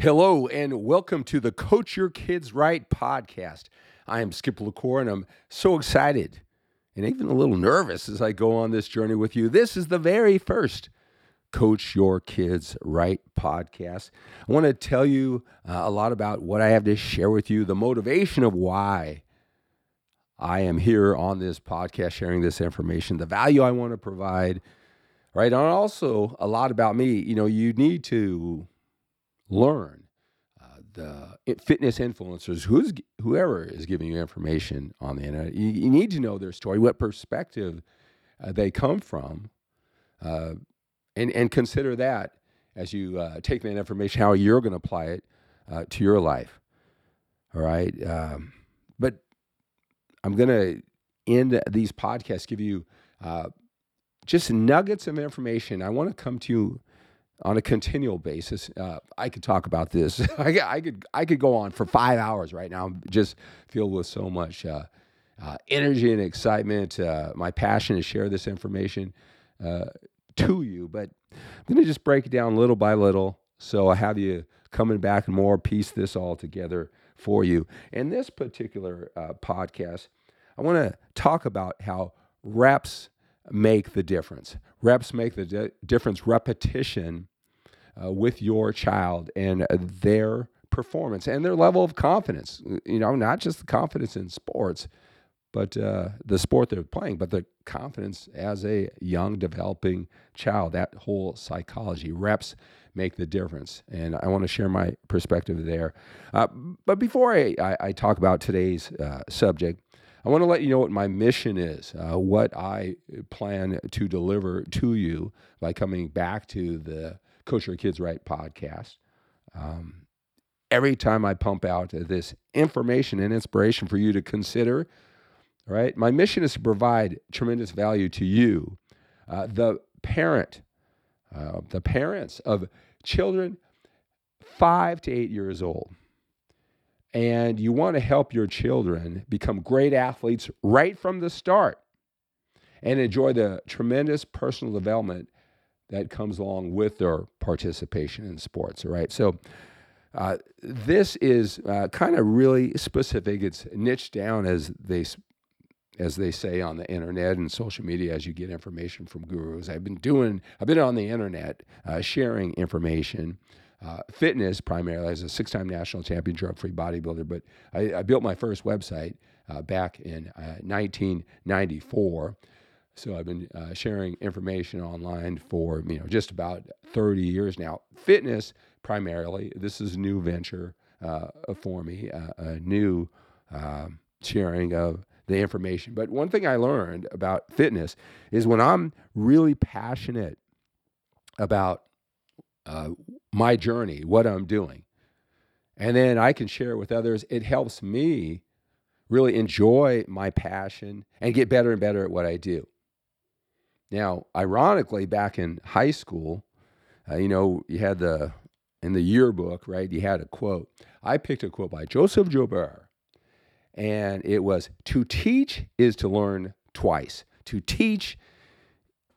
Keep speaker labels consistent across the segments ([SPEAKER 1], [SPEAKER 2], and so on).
[SPEAKER 1] Hello, and welcome to the Coach Your Kids Right podcast. I am Skip La Cour, and I'm so excited and even a little nervous as I go on this journey with you. This is the very first Coach Your Kids Right podcast. I want to tell you uh, a lot about what I have to share with you, the motivation of why I am here on this podcast sharing this information, the value I want to provide, right? And also a lot about me. You know, you need to learn uh, the fitness influencers, who's whoever is giving you information on the internet. You, you need to know their story, what perspective uh, they come from, uh, and and consider that as you uh, take that information, how you're going to apply it uh, to your life. All right, um, but I'm going to end these podcasts give you uh, just nuggets of information. I want to come to you on a continual basis. Uh, I could talk about this. I, I, could I could go on for five hours right now. I'm just filled with so much uh, uh, energy and excitement. Uh, my passion to share this information uh, to you, but I'm going to just break it down little by little. So I have you coming back and more piece this all together for you. In this particular uh, podcast, I want to talk about how reps make the difference. Reps make the di- difference. Repetition uh, with your child and their performance and their level of confidence. You know, not just the confidence in sports, but uh, the sport they're playing, but the confidence as a young developing child. That whole psychology reps make the difference, and I want to share my perspective there. Uh, but before I, I, I, talk about today's uh, subject, I want to let you know what my mission is, uh, what I plan to deliver to you by coming back to the Your Kids Right podcast. Um, every time I pump out this information and inspiration for you to consider, right? My mission is to provide tremendous value to you, uh, the parent, uh, the parents of children five to eight years old and you want to help your children become great athletes right from the start and enjoy the tremendous personal development that comes along with their participation in sports. All right. So, uh, this is uh, kind of really specific. It's niched down as they as they say on the internet and social media as you get information from gurus. I've been doing. I've been on the internet uh, sharing information uh, fitness primarily as a six-time national champion drug-free bodybuilder. But I, I built my first website uh, back in 1994. Uh, so I've been uh, sharing information online for you know just about 30 years now. Fitness primarily. This is a new venture uh, for me, a new um, sharing of the information. But one thing I learned about fitness is when I'm really passionate about uh, my journey, what I'm doing. And then I can share it with others. It helps me really enjoy my passion and get better and better at what I do. Now, ironically, back in high school, uh, you know, you had the, in the yearbook, right, you had a quote. I picked a quote by Joseph Joubert, and it was To teach is to learn twice. To teach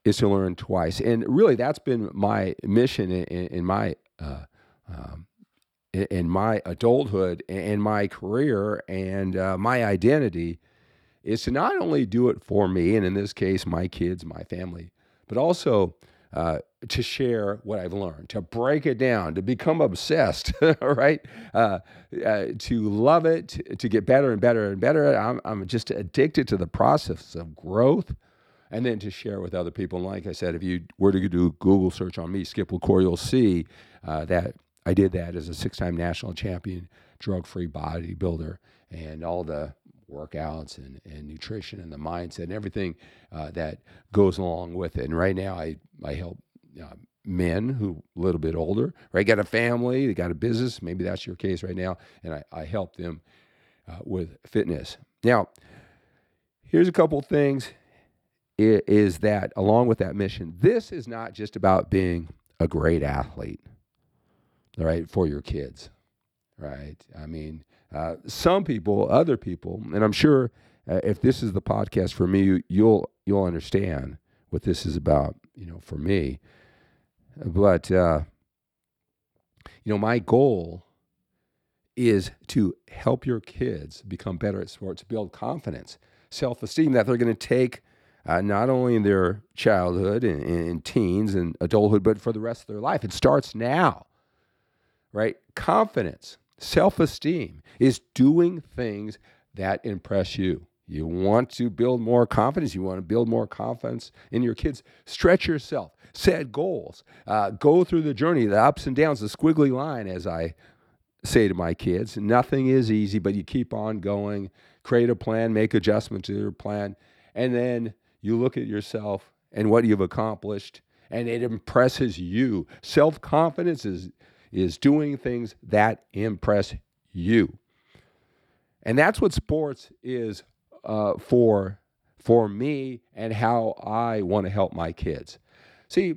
[SPEAKER 1] is to learn twice. And really, that's been my mission in, in, my uh, um, in, in, my adulthood and my career and uh, my identity is to not only do it for me, and in this case, my kids, my family, but also uh, to share what I've learned, to break it down, to become obsessed, right? Uh, uh, to love it, to, to, get better and better and better. I'm, I'm just addicted to the process of growth and then to share with other people. And like I said, if you were to do a Google search on me, Skip La Cour, you'll see uh, that I did that as a six-time national champion, drug-free bodybuilder, and all the workouts and, and nutrition and the mindset and everything uh, that goes along with it. And right now, I I help. Uh, men who a little bit older, right? Got a family, they got a business. Maybe that's your case right now, and I, I help them uh, with fitness. Now, here's a couple things is that along with that mission, this is not just about being a great athlete, all right, for your kids, right? I mean, uh, some people, other people, and I'm sure uh, if this is the podcast for me, you'll you'll understand what this is about, you know, for me. But uh, you know, my goal is to help your kids become better at sports, build confidence, self esteem that they're going to take uh, not only in their childhood and, and teens and adulthood, but for the rest of their life. It starts now, right? Confidence, self esteem is doing things that impress you. You want to build more confidence. You want to build more confidence in your kids. Stretch yourself, set goals, uh, go through the journey, the ups and downs, the squiggly line, as I say to my kids. Nothing is easy, but you keep on going, create a plan, make adjustments to your plan, and then you look at yourself and what you've accomplished, and it impresses you. Self confidence is, is doing things that impress you. And that's what sports is uh, for, for me and how I want to help my kids. See,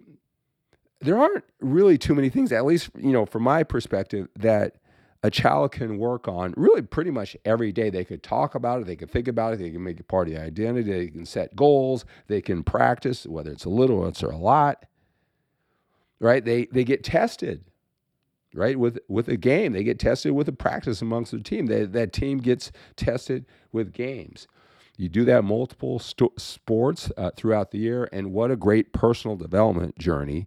[SPEAKER 1] there aren't really too many things, at least, you know, from my perspective, that a child can work on really pretty much every day. They could talk about it, they could think about it, they can make it part of the identity, they can set goals, they can practice, whether it's a little or it's a lot. Right? They they get tested, right? With with a game. They get tested with a practice amongst the team. They, that team gets tested with games. You do that multiple st- sports uh, throughout the year, and what a great personal development journey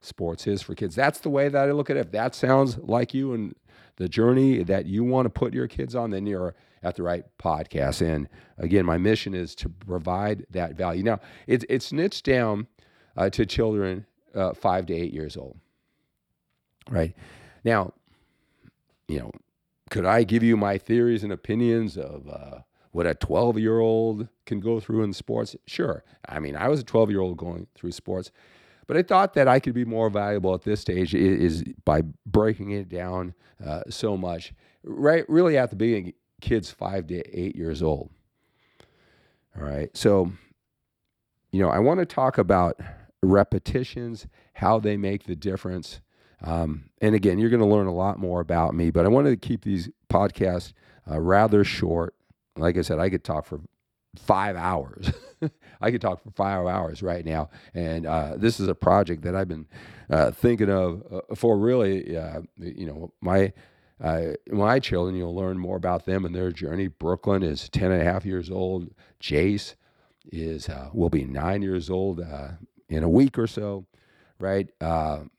[SPEAKER 1] sports is for kids. That's the way that I look at it. If that sounds like you and the journey that you want to put your kids on, then you're at the right podcast. And again, my mission is to provide that value. Now, it's it's niched down uh, to children uh, five to eight years old. Right now, you know, could I give you my theories and opinions of uh, what a 12 year old can go through in sports? Sure. I mean, I was a 12 year old going through sports. But I thought that I could be more valuable at this stage is, by breaking it down uh, so much. Right, really at the beginning, kids five to eight years old. All right, so you know I want to talk about repetitions, how they make the difference. Um, and again, you're going to learn a lot more about me, but I wanted to keep these podcasts uh, rather short. Like I said, I could talk for five hours. I could talk for five hours right now. And uh, this is a project that I've been uh, thinking of uh, for really, uh, you know, my. Uh, my children, you'll learn more about them and their journey. Brooklyn is 10 and a half years old. Jace is will be nine years old in a week or so, right?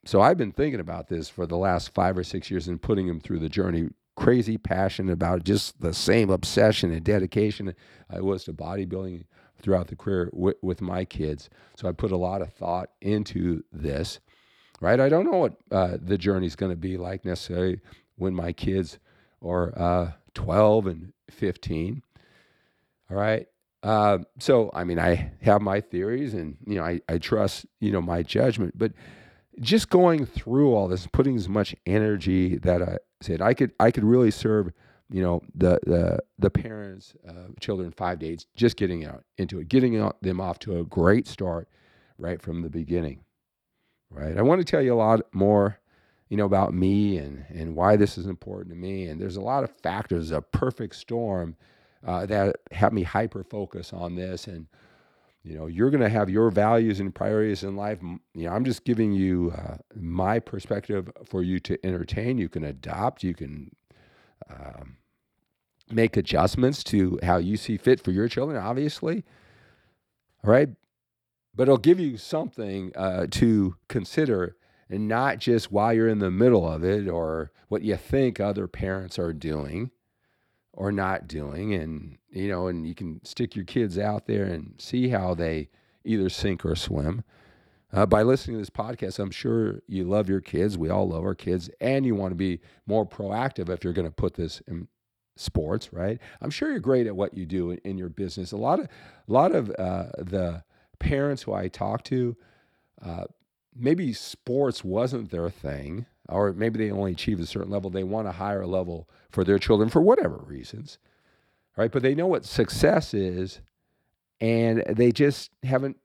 [SPEAKER 1] so I've been thinking about this for the last five or six years and putting them through the journey crazy passionate about just the same obsession and dedication I was to bodybuilding throughout the career with, my kids. So I put a lot of thought into this, right? I don't know what uh, the journey's going to be like necessarily when my kids are uh, 12 and 15. All right. Uh, so, I mean, I have my theories and, you know, I, I trust, you know, my judgment, but just going through all this, putting as much energy that I said I could, I could really serve you know the the the parents, children five days, just getting out into it, getting them off to a great start right from the beginning. Right. I want to tell you a lot more, you know, about me and and why this is important to me. And there's a lot of factors, a perfect storm uh, that have me hyper focus on this. And you know, you're going to have your values and priorities in life. You know, I'm just giving you uh, my perspective for you to entertain. You can adopt. You can um, make adjustments to how you see fit for your children, obviously. All right. But it'll give you something uh, to consider and not just while you're in the middle of it or what you think other parents are doing or not doing. And, you know, and you can stick your kids out there and see how they either sink or swim. Uh, by listening to this podcast, I'm sure you love your kids. We all love our kids, and you want to be more proactive if you're going to put this in sports, right? I'm sure you're great at what you do in, in your business. A lot of, a lot of uh, the parents who I talk to, uh, maybe sports wasn't their thing, or maybe they only achieve a certain level. They want a higher level for their children for whatever reasons, right? But they know what success is, and they just haven't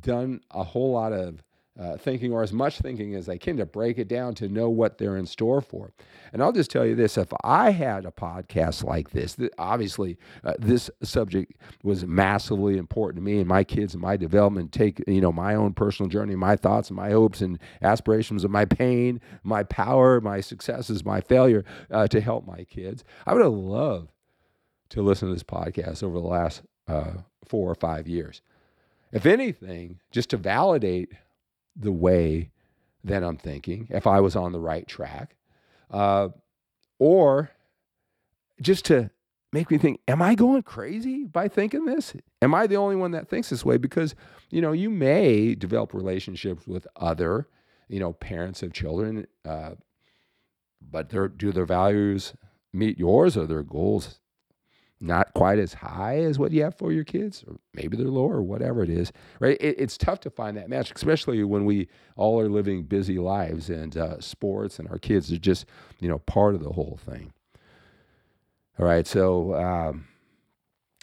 [SPEAKER 1] done a whole lot of uh, thinking or as much thinking as they can to break it down to know what they're in store for. And I'll just tell you this if I had a podcast like this, th- obviously uh, this subject was massively important to me and my kids and my development, take, you know, my own personal journey, my thoughts and my hopes and aspirations and my pain, my power, my successes, my failure uh, to help my kids. I would have loved to listen to this podcast over the last uh, four or five years. If anything, just to validate the way that I'm thinking, if I was on the right track, uh, or just to make me think, am I going crazy by thinking this? Am I the only one that thinks this way? Because, you know, you may develop relationships with other, you know, parents of children, uh, but do their values meet yours or their goals not quite as high as what you have for your kids, or maybe they're lower, or whatever it is, right? It, it's tough to find that match, especially when we all are living busy lives and uh, sports and our kids are just, you know, part of the whole thing. All right, so um,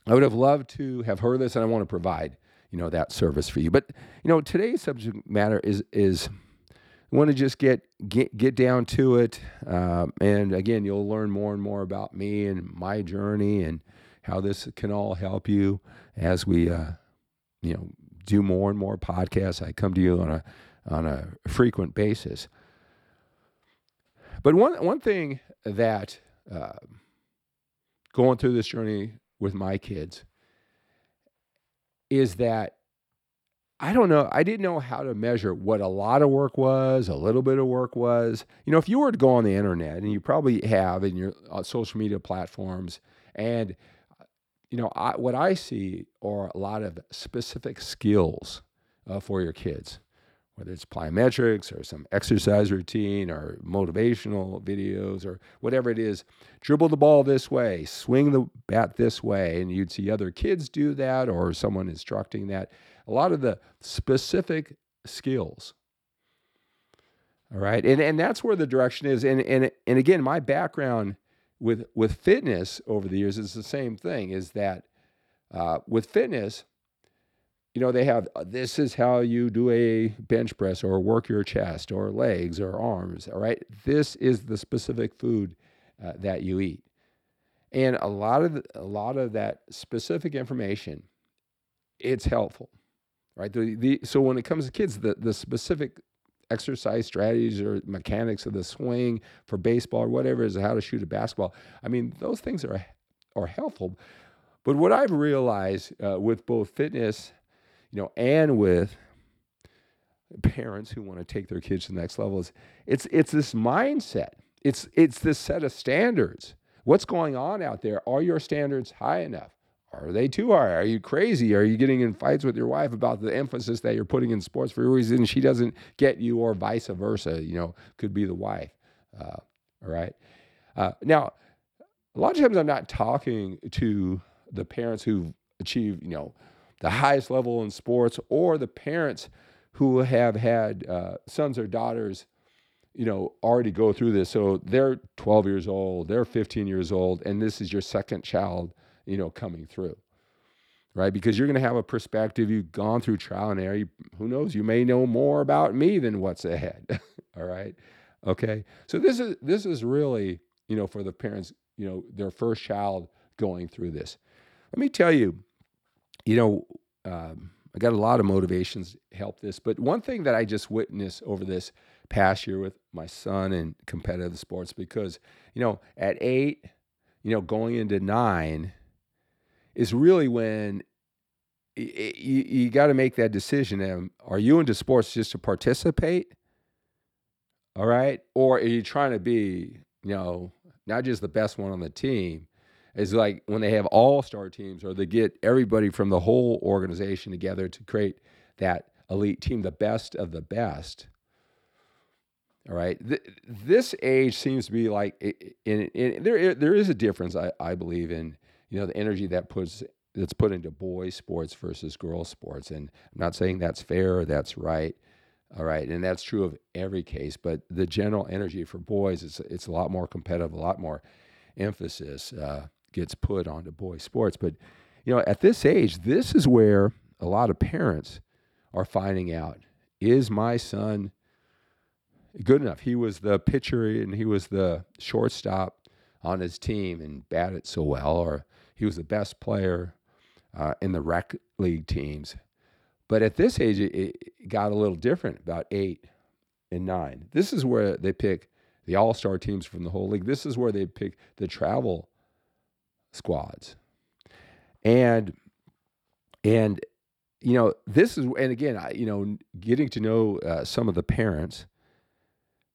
[SPEAKER 1] I would have loved to have heard this, and I want to provide, you know, that service for you. But you know, today's subject matter is is want to just get get get down to it, um, and again, you'll learn more and more about me and my journey and how this can all help you as we, uh, you know, do more and more podcasts. I come to you on a on a frequent basis. But one one thing that uh, going through this journey with my kids is that I don't know. I didn't know how to measure what a lot of work was, a little bit of work was. You know, if you were to go on the internet, and you probably have in your uh, social media platforms, and you know, I, what I see are a lot of specific skills uh, for your kids, whether it's plyometrics or some exercise routine or motivational videos or whatever it is. Dribble the ball this way, swing the bat this way, and you'd see other kids do that or someone instructing that a lot of the specific skills. All right. And, and that's where the direction is. And, and, and again, my background with, with fitness over the years is the same thing is that uh, with fitness, you know, they have uh, this is how you do a bench press or work your chest or legs or arms. All right. This is the specific food uh, that you eat. And a lot of the, a lot of that specific information, it's helpful right? The, the, so when it comes to kids, the, the specific exercise strategies or mechanics of the swing for baseball or whatever is how to shoot a basketball. I mean, those things are are helpful. But what I've realized uh, with both fitness, you know, and with parents who want to take their kids to the next level is it's it's this mindset. It's it's this set of standards. What's going on out there? Are your standards high enough? Are they too high? Are you crazy? Are you getting in fights with your wife about the emphasis that you're putting in sports for reasons she doesn't get you, or vice versa? You know, could be the wife. Uh, all right. Uh, now, a lot of times I'm not talking to the parents who've achieved, you know, the highest level in sports, or the parents who have had uh, sons or daughters you know, already go through this. So they're 12 years old, they're 15 years old, and this is your second child you know, coming through, right? Because you're going to have a perspective. You've gone through trial and error. You, who knows? You may know more about me than what's ahead. All right. Okay. So this is this is really you know for the parents you know their first child going through this. Let me tell you, you know. Um, I got a lot of motivations help this, but one thing that I just witnessed over this past year with my son and competitive sports, because you know, at eight, you know, going into nine, is really when you, you got to make that decision. Um, are you into sports just to participate? All right. Or are you trying to be, you know, not just the best one on the team? It's like when they have all star teams or they get everybody from the whole organization together to create that elite team, the best of the best. All right. This age seems to be like, in, there, there is a difference, I, I believe, in you know the energy that puts that's put into boys sports versus girls sports and i'm not saying that's fair or that's right all right and that's true of every case but the general energy for boys it's it's a lot more competitive a lot more emphasis uh, gets put onto boy sports but you know at this age this is where a lot of parents are finding out is my son good enough? He was the pitcher and he was the shortstop on his team and batted so well, or he was the best player uh, in the rec league teams. But at this age, it, it got a little different, about eight and nine. This is where they pick the all star teams from the whole league. This is where they pick the travel squads. And, and, you know, this is, and again, I, you know, getting to know uh, some of the parents,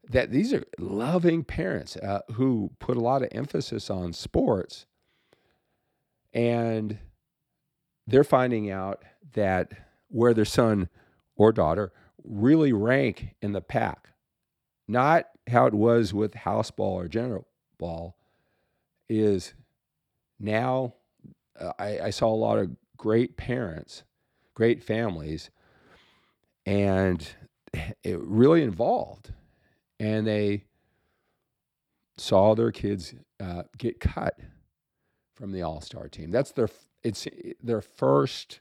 [SPEAKER 1] that these are loving parents uh, who put a lot of emphasis on sports. And they're finding out that where their son or daughter really rank in the pack, not how it was with house ball or general ball, is now uh, I, I, saw a lot of great parents, great families, and it really involved. And they saw their kids uh, get cut from the All Star team. That's their it's their first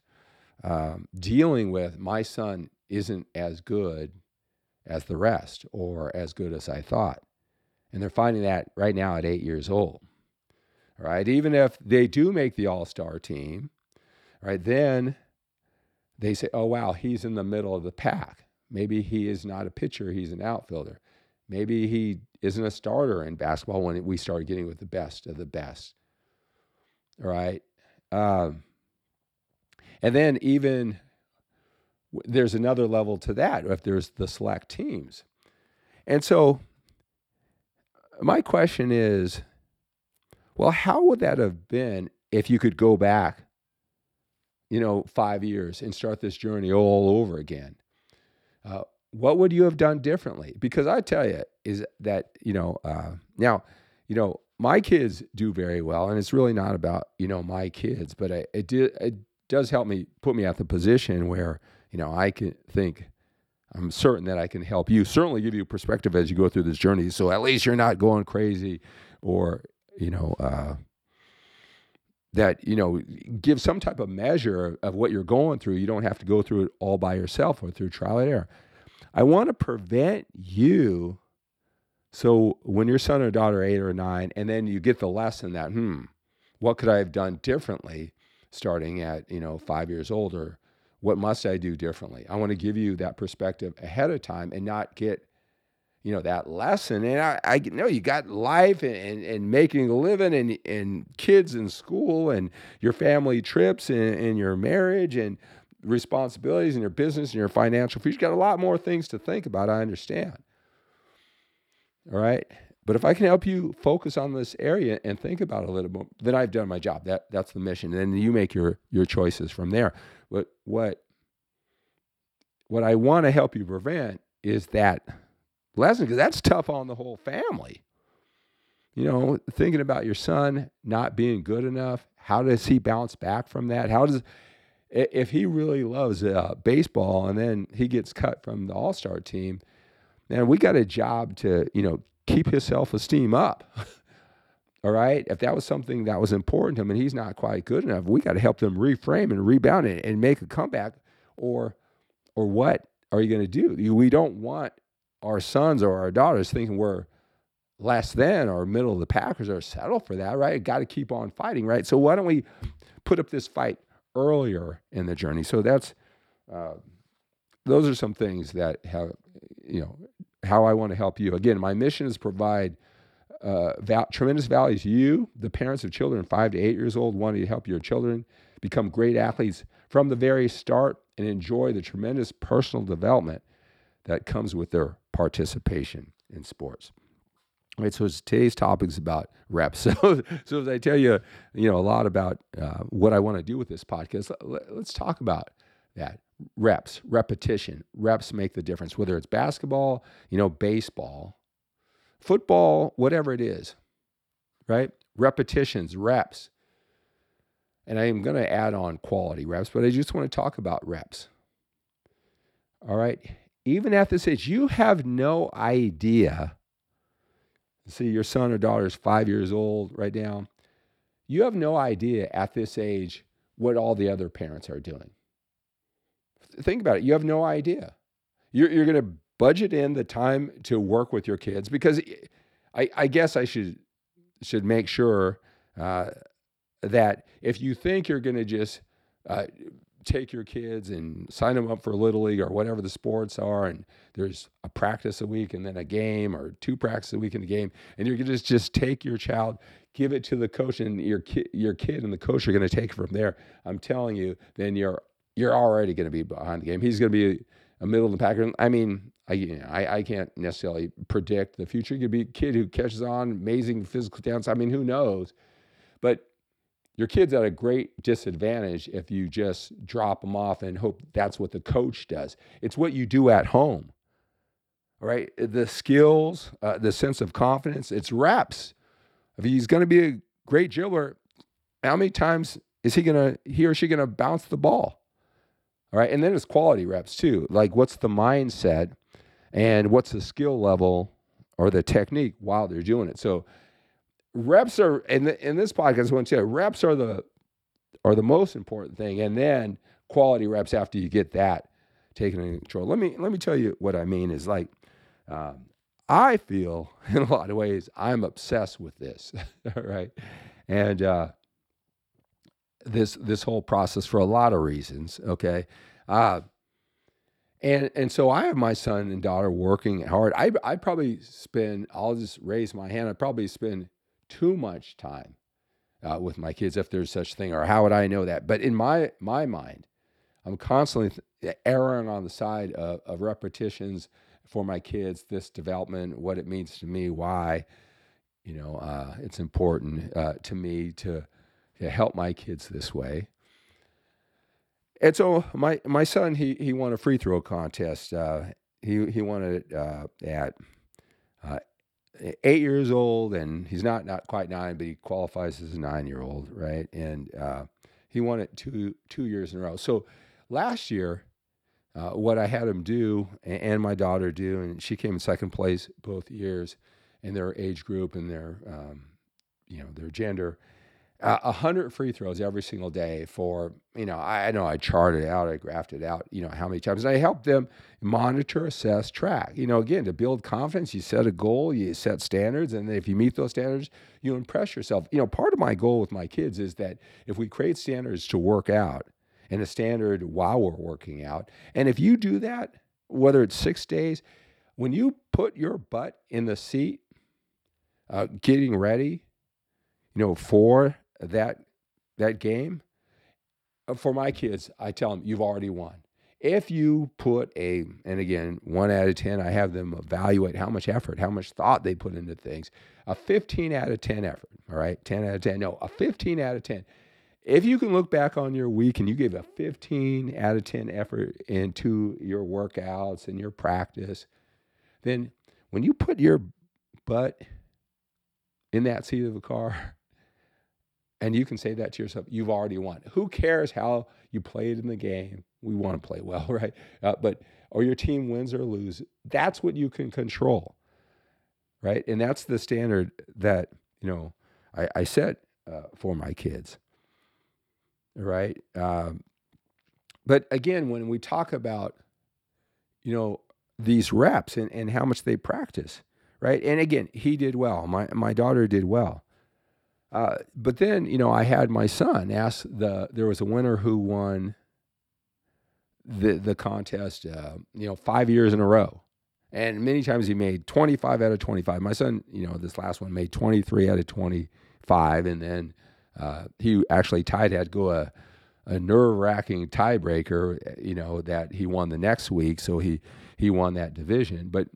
[SPEAKER 1] um, dealing with my son isn't as good as the rest or as good as I thought. And they're finding that right now at eight years old. Right? Even if they do make the all star team, right, then they say, oh, wow, he's in the middle of the pack. Maybe he is not a pitcher, he's an outfielder. Maybe he isn't a starter in basketball when we start getting with the best of the best. All right. Um, and then even there's another level to that if there's the select teams. And so my question is well, how would that have been if you could go back, you know, five years and start this journey all over again? Uh, what would you have done differently? Because I tell you, is that, you know, uh, now, you know, my kids do very well, and it's really not about, you know, my kids, but I, it, did, it does help me put me at the position where, you know, I can think, I'm certain that I can help you, certainly give you perspective as you go through this journey. So at least you're not going crazy or, you know, uh, that, you know, give some type of measure of, what you're going through. You don't have to go through it all by yourself or through trial and error. I want to prevent you. So when your son or daughter eight or nine, and then you get the lesson that, hmm, what could I have done differently starting at, you know, five years old or what must I do differently? I want to give you that perspective ahead of time and not get, you know, that lesson. And I, I know you got life and, and, and, making a living and, and kids in school and your family trips and, and your marriage and responsibilities and your business and your financial future. You got a lot more things to think about. I understand. All right. But if I can help you focus on this area and think about it a little bit, then I've done my job. That that's the mission. And then you make your your choices from there. But what what I want to help you prevent is that lesson because that's tough on the whole family. You know, thinking about your son not being good enough. How does he bounce back from that? How does if he really loves uh, baseball and then he gets cut from the All Star team? Man, we got a job to you know keep his self esteem up. All right. If that was something that was important to him and he's not quite good enough, we got to help them reframe and rebound it and make a comeback. Or, or what are you going to do? We don't want our sons or our daughters thinking we're less than or middle of the Packers or settle for that, right? Got to keep on fighting, right? So why don't we put up this fight earlier in the journey? So that's uh, those are some things that have you know how I want to help you. Again, my mission is provide uh, val- tremendous value to you, the parents of children five to eight years old, wanting to help your children become great athletes from the very start and enjoy the tremendous personal development that comes with their participation in sports. All right, so today's topic is about reps. So, so as I tell you, you know, a lot about uh, what I want to do with this podcast, let, let's talk about that reps, repetition. Reps make the difference, whether it's basketball, you know, baseball, football, whatever it is, right? Repetitions, reps. And I am going to add on quality reps, but I just want to talk about reps. All right. Even at this age, you have no idea. See, your son or daughter is five years old right now. You have no idea at this age what all the other parents are doing think about it. You have no idea. you're, you're going to budget in the time to work with your kids because I, I guess I should should make sure uh, that if you think you're going to just uh, take your kids and sign them up for little league or whatever the sports are, and there's a practice a week and then a game, or two practices a week in a game, and you're to just take your child, give it to the coach, and your kid, your kid and the coach are going to take it from there. I'm telling you, then you're you're already going to be behind the game. He's going to be a middle of the pack. I mean, I, you know, I, I can't necessarily predict the future. You could be a kid who catches on, amazing physical talents. I mean, who knows? But your kid's at a great disadvantage if you just drop them off and hope that's what the coach does. It's what you do at home, right? The skills, uh, the sense of confidence, it's reps. If he's going to be a great dribbler, how many times is he going to, he or she going to bounce the ball? All right. And then it's quality reps too. Like what's the mindset and what's the skill level or the technique while they're doing it. So reps are in the, in this podcast. I want to say reps are the are the most important thing, and then quality reps after you get that taken in control. Let me let me tell you what I mean is like. Um, I feel in a lot of ways I'm obsessed with this, right? And uh, this this whole process for a lot of reasons. Okay, uh, and and so I have my son and daughter working hard. I I probably spend. I'll just raise my hand. I probably spend too much time uh, with my kids, if there's such thing, or how would I know that? But in my my mind, I'm constantly erring on the side of, of repetitions for my kids. This development, what it means to me, why, you know, uh, it's important uh, to me to, to help my kids this way. And so my my son he he won a free throw contest. Uh, he he won it uh, at uh, eight years old, and he's not not quite nine, but he qualifies as a nine year old, right? And uh, he won it two two years in a row. So last year, uh, what I had him do and, and, my daughter do, and she came in second place both years in their age group and their um, you know their gender uh, hundred free throws every single day for you know I, I know I charted out I graphed it out you know how many times and I help them monitor assess track. You know again to build confidence you set a goal you set standards and if you meet those standards you impress yourself. You know part of my goal with my kids is that if we create standards to work out and a standard while we're working out and if you do that whether it's six days when you put your butt in the seat uh, getting ready you know for that that game uh, for my kids i tell them you've already won. If you put a and again one out of 10 i have them evaluate how much effort how much thought they put into things. A 15 out of 10 effort all right? 10 out of 10 no a 15 out of 10 if you can look back on your week and you gave a 15 out of 10 effort into your workouts and your practice then when you put your butt in that seat of the car and you can say that to yourself, you've already won. Who cares how you played in the game? We want to play well, right? Uh, but or your team wins or loses. That's what you can control, right? And that's the standard that you know I, I set uh, for my kids, right? Um, but again, when we talk about you know these reps and, and how much they practice, right? And again, he did well. My my daughter did well. Uh, but then, you know, I had my son ask the. There was a winner who won the the contest, uh, you know, five years in a row, and many times he made twenty five out of twenty five. My son, you know, this last one made twenty three out of twenty five, and then uh, he actually tied had go a a nerve wracking tiebreaker, you know, that he won the next week, so he he won that division. But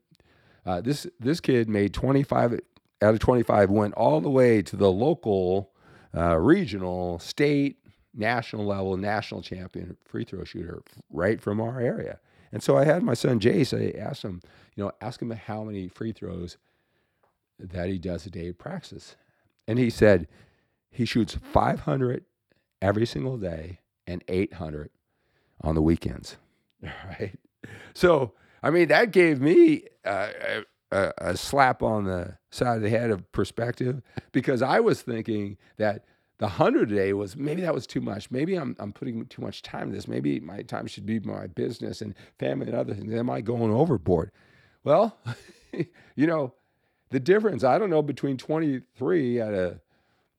[SPEAKER 1] uh, this this kid made 25 out of 25 went all the way to the local, uh, regional, state, national level, national champion free throw shooter right from our area. And so I had my son Jace, I asked him, you know, ask him how many free throws that he does a day of practice. And he said he shoots 500 every single day and 800 on the weekends. Right. So, I mean, that gave me uh, a, a slap on the side of the head of perspective because I was thinking that the 100 a day was maybe that was too much. Maybe I'm, I'm putting too much time in this. Maybe my time should be my business and family and other things. Am I going overboard? Well, you know, the difference, I don't know, between 23 at a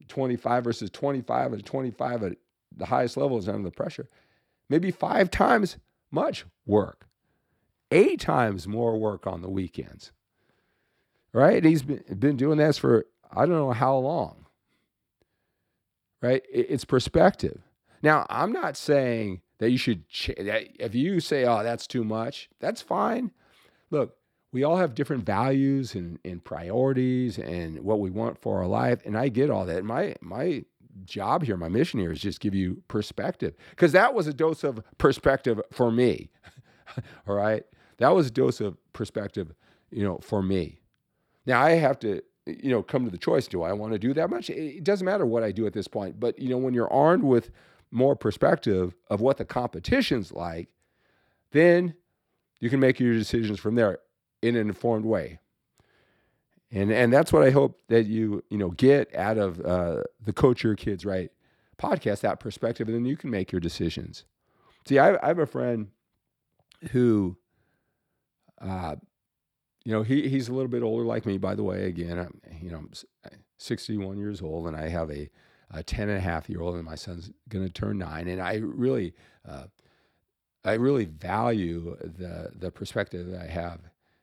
[SPEAKER 1] 25 versus 25 at a 25 at the highest level is under the pressure. Maybe five times much work, eight times more work on the weekends. Right? He's been, been doing this for I don't know how long. Right? It's perspective. Now, I'm not saying that you should, ch- that if you say, oh, that's too much, that's fine. Look, we all have different values and, and priorities and what we want for our life. And I get all that. My, my job here, my mission here is just give you perspective because that was a dose of perspective for me. all right. That was a dose of perspective, you know, for me. Now I have to, you know, come to the choice. Do I want to do that much? It doesn't matter what I do at this point. But, you know, when you're armed with more perspective of what the competition's like, then you can make your decisions from there in an informed way. And and that's what I hope that you you know get out of uh, the coach your kids right podcast that perspective, and then you can make your decisions. See, I, I have a friend who, uh, you know, he he's a little bit older like me. By the way, again, I'm you know I'm 61 years old, and I have a, a 10 and a half year old, and my son's going to turn nine, and I really. Uh, I really value the the perspective that I have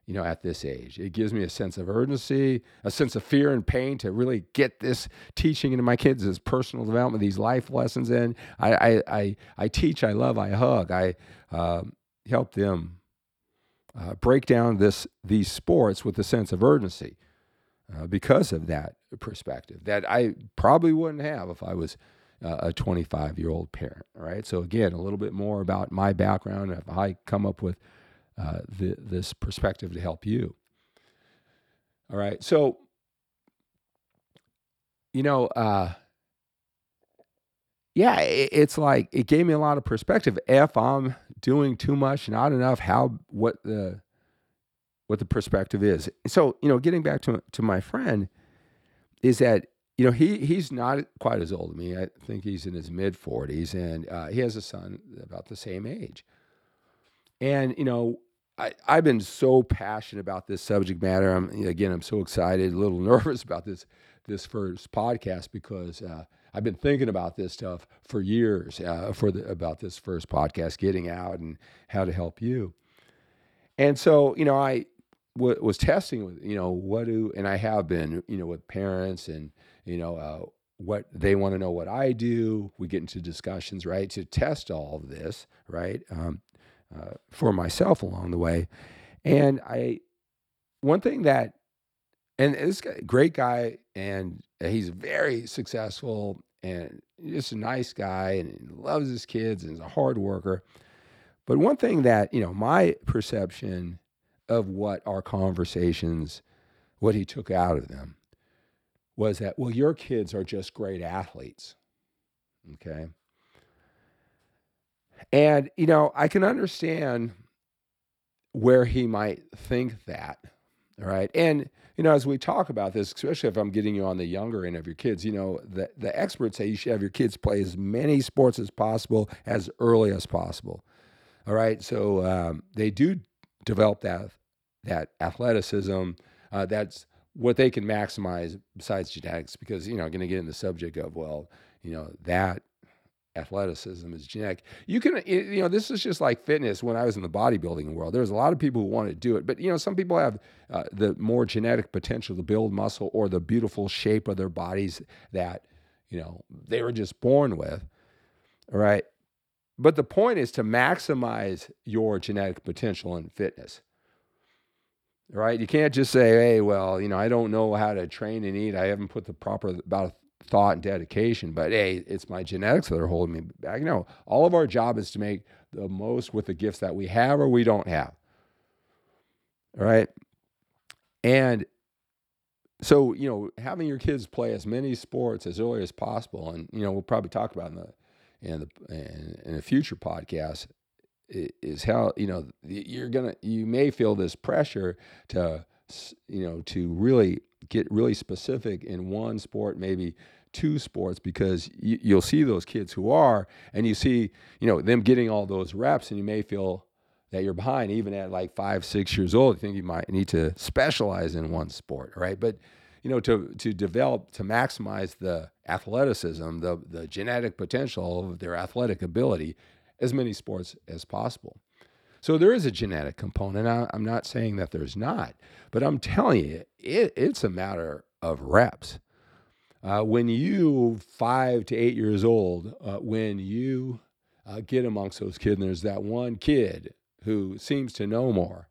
[SPEAKER 1] you know, at this age. It gives me a sense of urgency, a sense of fear and pain to really get this teaching into my kids, this personal development, these life lessons in. I, I, I, I teach, I love, I hug, I uh, help them uh, break down this these sports with a sense of urgency uh, because of that perspective that I probably wouldn't have if I was uh, a 25 year old parent. Right. So again, a little bit more about my background. If I come up with uh, the, this perspective to help you. All right. So, you know, uh, yeah, it, it's like it gave me a lot of perspective. If I'm doing too much, not enough, how what the what the perspective is. So, you know, getting back to to my friend is that you know he he's not quite as old as me. I think he's in his mid 40s, and uh, he has a son about the same age. And you know, I, I've been so passionate about this subject matter. I'm again, I'm so excited, a little nervous about this this first podcast because uh, I've been thinking about this stuff for years. Uh, for the about this first podcast, getting out and how to help you. And so, you know, I w- was testing with, you know, what do, and I have been, you know, with parents and, you know, uh, what they want to know what I do. We get into discussions, right, to test all of this, right? Um, uh, for myself along the way. And I, one thing that, and this guy, great guy, and uh, he's very successful and just a nice guy and loves his kids and is a hard worker. But one thing that, you know, my perception of what our conversations, what he took out of them was that, well, your kids are just great athletes. Okay. And, you know, I can understand where he might think that. All right. And, you know, as we talk about this, especially if I'm getting you on the younger end of your kids, you know, the, the experts say you should have your kids play as many sports as possible as early as possible. All right. So um, they do develop that, that athleticism. Uh, that's what they can maximize besides genetics because, you know, I'm going to get in the subject of, well, you know, that athleticism is genetic. You can, you know, this is just like fitness. When I was in the bodybuilding world, there's a lot of people who want to do it, but you know, some people have uh, the more genetic potential to build muscle or the beautiful shape of their bodies that you know they were just born with. Right, but the point is to maximize your genetic potential in fitness. Right? You can't just say, "Hey, well, you know, I don't know how to train and eat. I haven't put the proper about thought and dedication, but hey, it's my genetics that are holding me back. No, all of our job is to make the most with the gifts that we have or we don't have. All right. And so, you know, having your kids play as many sports as early as possible, and you know, we'll probably talk about in the in the in, in a future podcast is how you know you're gonna you may feel this pressure to you know, to really get really specific in one sport, maybe two sports, because you, you'll see those kids who are, and you see, you know, them getting all those reps, and you may feel that you're behind, even at like five, six years old. You think you might need to specialize in one sport, right? But you know, to to develop to maximize the athleticism, the the genetic potential of their athletic ability, as many sports as possible. So there is a genetic component. I, am not saying that there's not, but I'm telling you, it, it's a matter of reps. Uh, when you five to eight years old, uh, when you uh, get amongst those kids, and there's that one kid who seems to know more,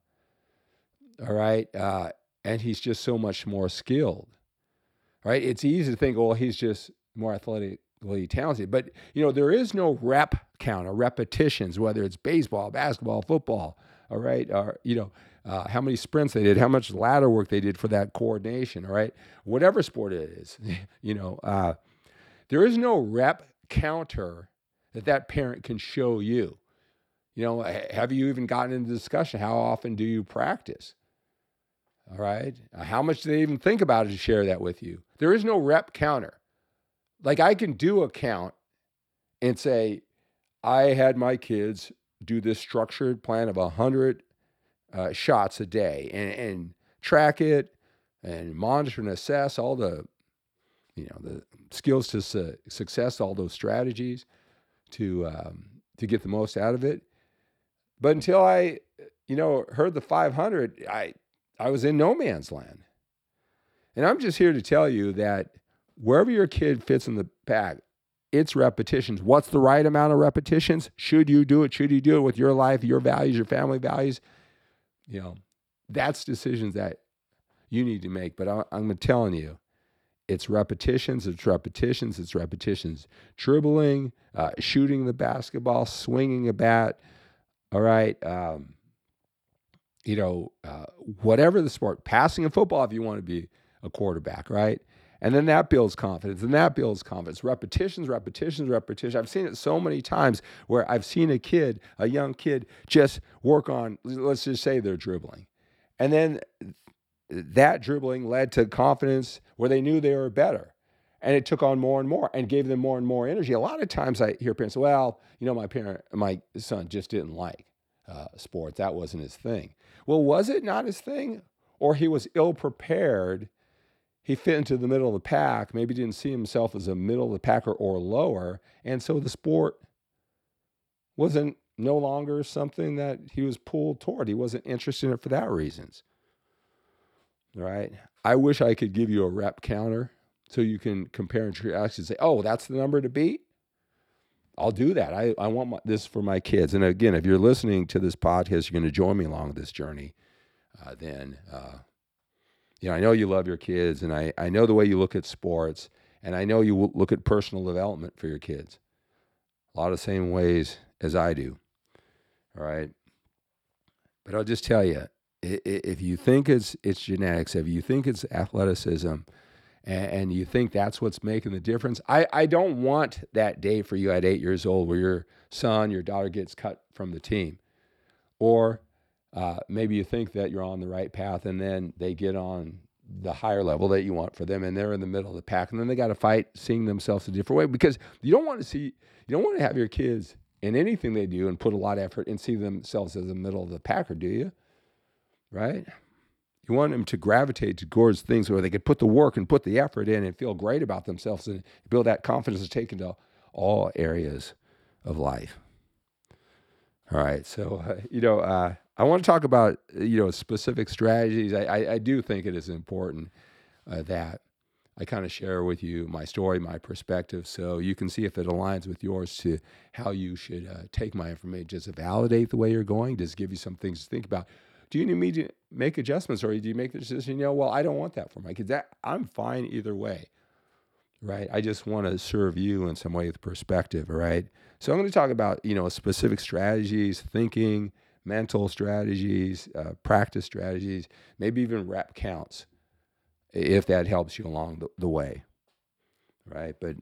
[SPEAKER 1] all right, uh, and he's just so much more skilled, right? It's easy to think, well, he's just more athletically talented, but you know there is no rep count or repetitions, whether it's baseball, basketball, football, all right, or you know uh, how many sprints they did, how much ladder work they did for that coordination, all right, whatever sport it is, you know, uh, there is no rep counter that that parent can show you. You know, have you even gotten into discussion? How often do you practice? All right. How much do they even think about it to share that with you? There is no rep counter. Like I can do a count and say, I had my kids do this structured plan of 100 uh, shots a day and, and track it and monitor and assess all the, you know, the skills to su- success, all those strategies to, um, to get the most out of it. But until I, you know, heard the 500, I, I was in no man's land. And I'm just here to tell you that wherever your kid fits in the pack, it's repetitions. What's the right amount of repetitions? Should you do it? Should you do it with your life, your values, your family values? You know, that's decisions that you need to make. But I, I'm telling you, it's repetitions, it's repetitions, it's repetitions. Dribbling, uh, shooting the basketball, swinging a bat. All right. Um, you know, uh, whatever the sport, passing a football if you want to be a quarterback, right? And then that builds confidence, and that builds confidence. Repetitions, repetitions, repetitions. I've seen it so many times where I've seen a kid, a young kid, just work on, let's just say they're dribbling. And then that dribbling led to confidence where they knew they were better. And it took on more and more and gave them more and more energy. A lot of times I hear parents, well, you know, my parent, my son just didn't like uh, sports. That wasn't his thing. Well, was it not his thing? Or he was ill prepared. He fit into the middle of the pack, maybe didn't see himself as a middle of the packer or lower. And so the sport wasn't no longer something that he was pulled toward. He wasn't interested in it for that reasons. Right? I wish I could give you a rep counter so you can compare and actually say, oh, that's the number to beat. I'll do that. I, I want my, this for my kids. And again, if you're listening to this podcast, you're going to join me along this journey. Uh, then, uh, you know, I know you love your kids, and I, I know the way you look at sports, and I know you look at personal development for your kids. A lot of the same ways as I do. All right. But I'll just tell you, if you think it's it's genetics, if you think it's athleticism, and, and you think that's what's making the difference. I, I don't want that day for you at eight years old where your son, your daughter gets cut from the team. Or uh, maybe you think that you're on the right path and then they get on the higher level that you want for them and they're in the middle of the pack and then they got to fight seeing themselves a different way because you don't want to see you don't want to have your kids in anything they do and put a lot of effort and see themselves as the middle of the packer do you right you want them to gravitate towards things where they could put the work and put the effort in and feel great about themselves and build that confidence to take into all areas of life. All right, so uh, you know, uh, I want to talk about you know specific strategies. I, I, I do think it is important uh, that I kind of share with you my story, my perspective, so you can see if it aligns with yours to how you should uh, take my information. Does it validate the way you're going? Does it give you some things to think about? do you need me to make adjustments or do you make the decision, you know, well, I don't want that for my kids. That I'm fine either way. Right. I just want to serve you in some way with perspective. Right. So I'm going to talk about, you know, specific strategies, thinking, mental strategies, uh, practice strategies, maybe even rep counts, if that helps you along the, the way. Right. But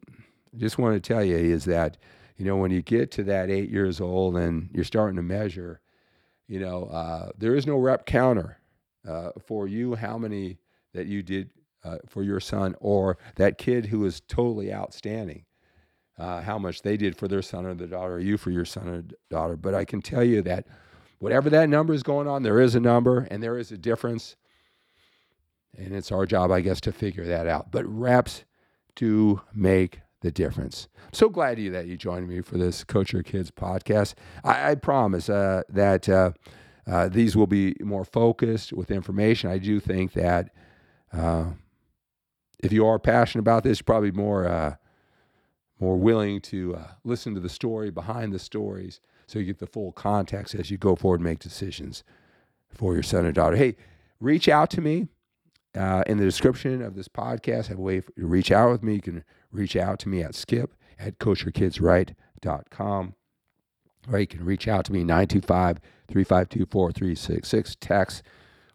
[SPEAKER 1] I just want to tell you is that, you know, when you get to that eight years old and you're starting to measure, you know, uh, there is no rep counter. uh, for you, how many that you did uh, for your son, or that kid who is totally outstanding, uh, how much they did for their son or their daughter, or you for your son or daughter. But I can tell you that whatever that number is going on, there is a number and there is a difference. And it's our job, I guess, to figure that out. But reps do make the difference. so glad you that you joined me for this Coach Your Kids podcast. I, I promise uh, that uh, uh, these will be more focused with information. I do think that uh, if you are passionate about this, probably more uh, more willing to uh, listen to the story behind the stories, so you get the full context as you go forward and make decisions for your son or daughter. Hey, reach out to me. Uh, in the description of this podcast, I have a way to reach out with me. You can reach out to me at skip at coachyourkidsright.com. Or you can reach out to me 925 352 4366. Text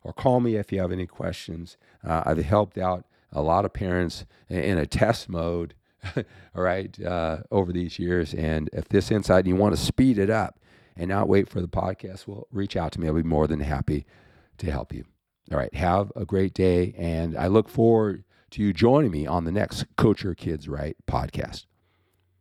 [SPEAKER 1] or call me if you have any questions. Uh, I've helped out a lot of parents in a test mode, all right, uh, over these years. And if this insight you want to speed it up and not wait for the podcast, well, reach out to me. I'll be more than happy to help you. All right, have a great day. And I look forward to you joining me on the next Coach Your Kids Right podcast.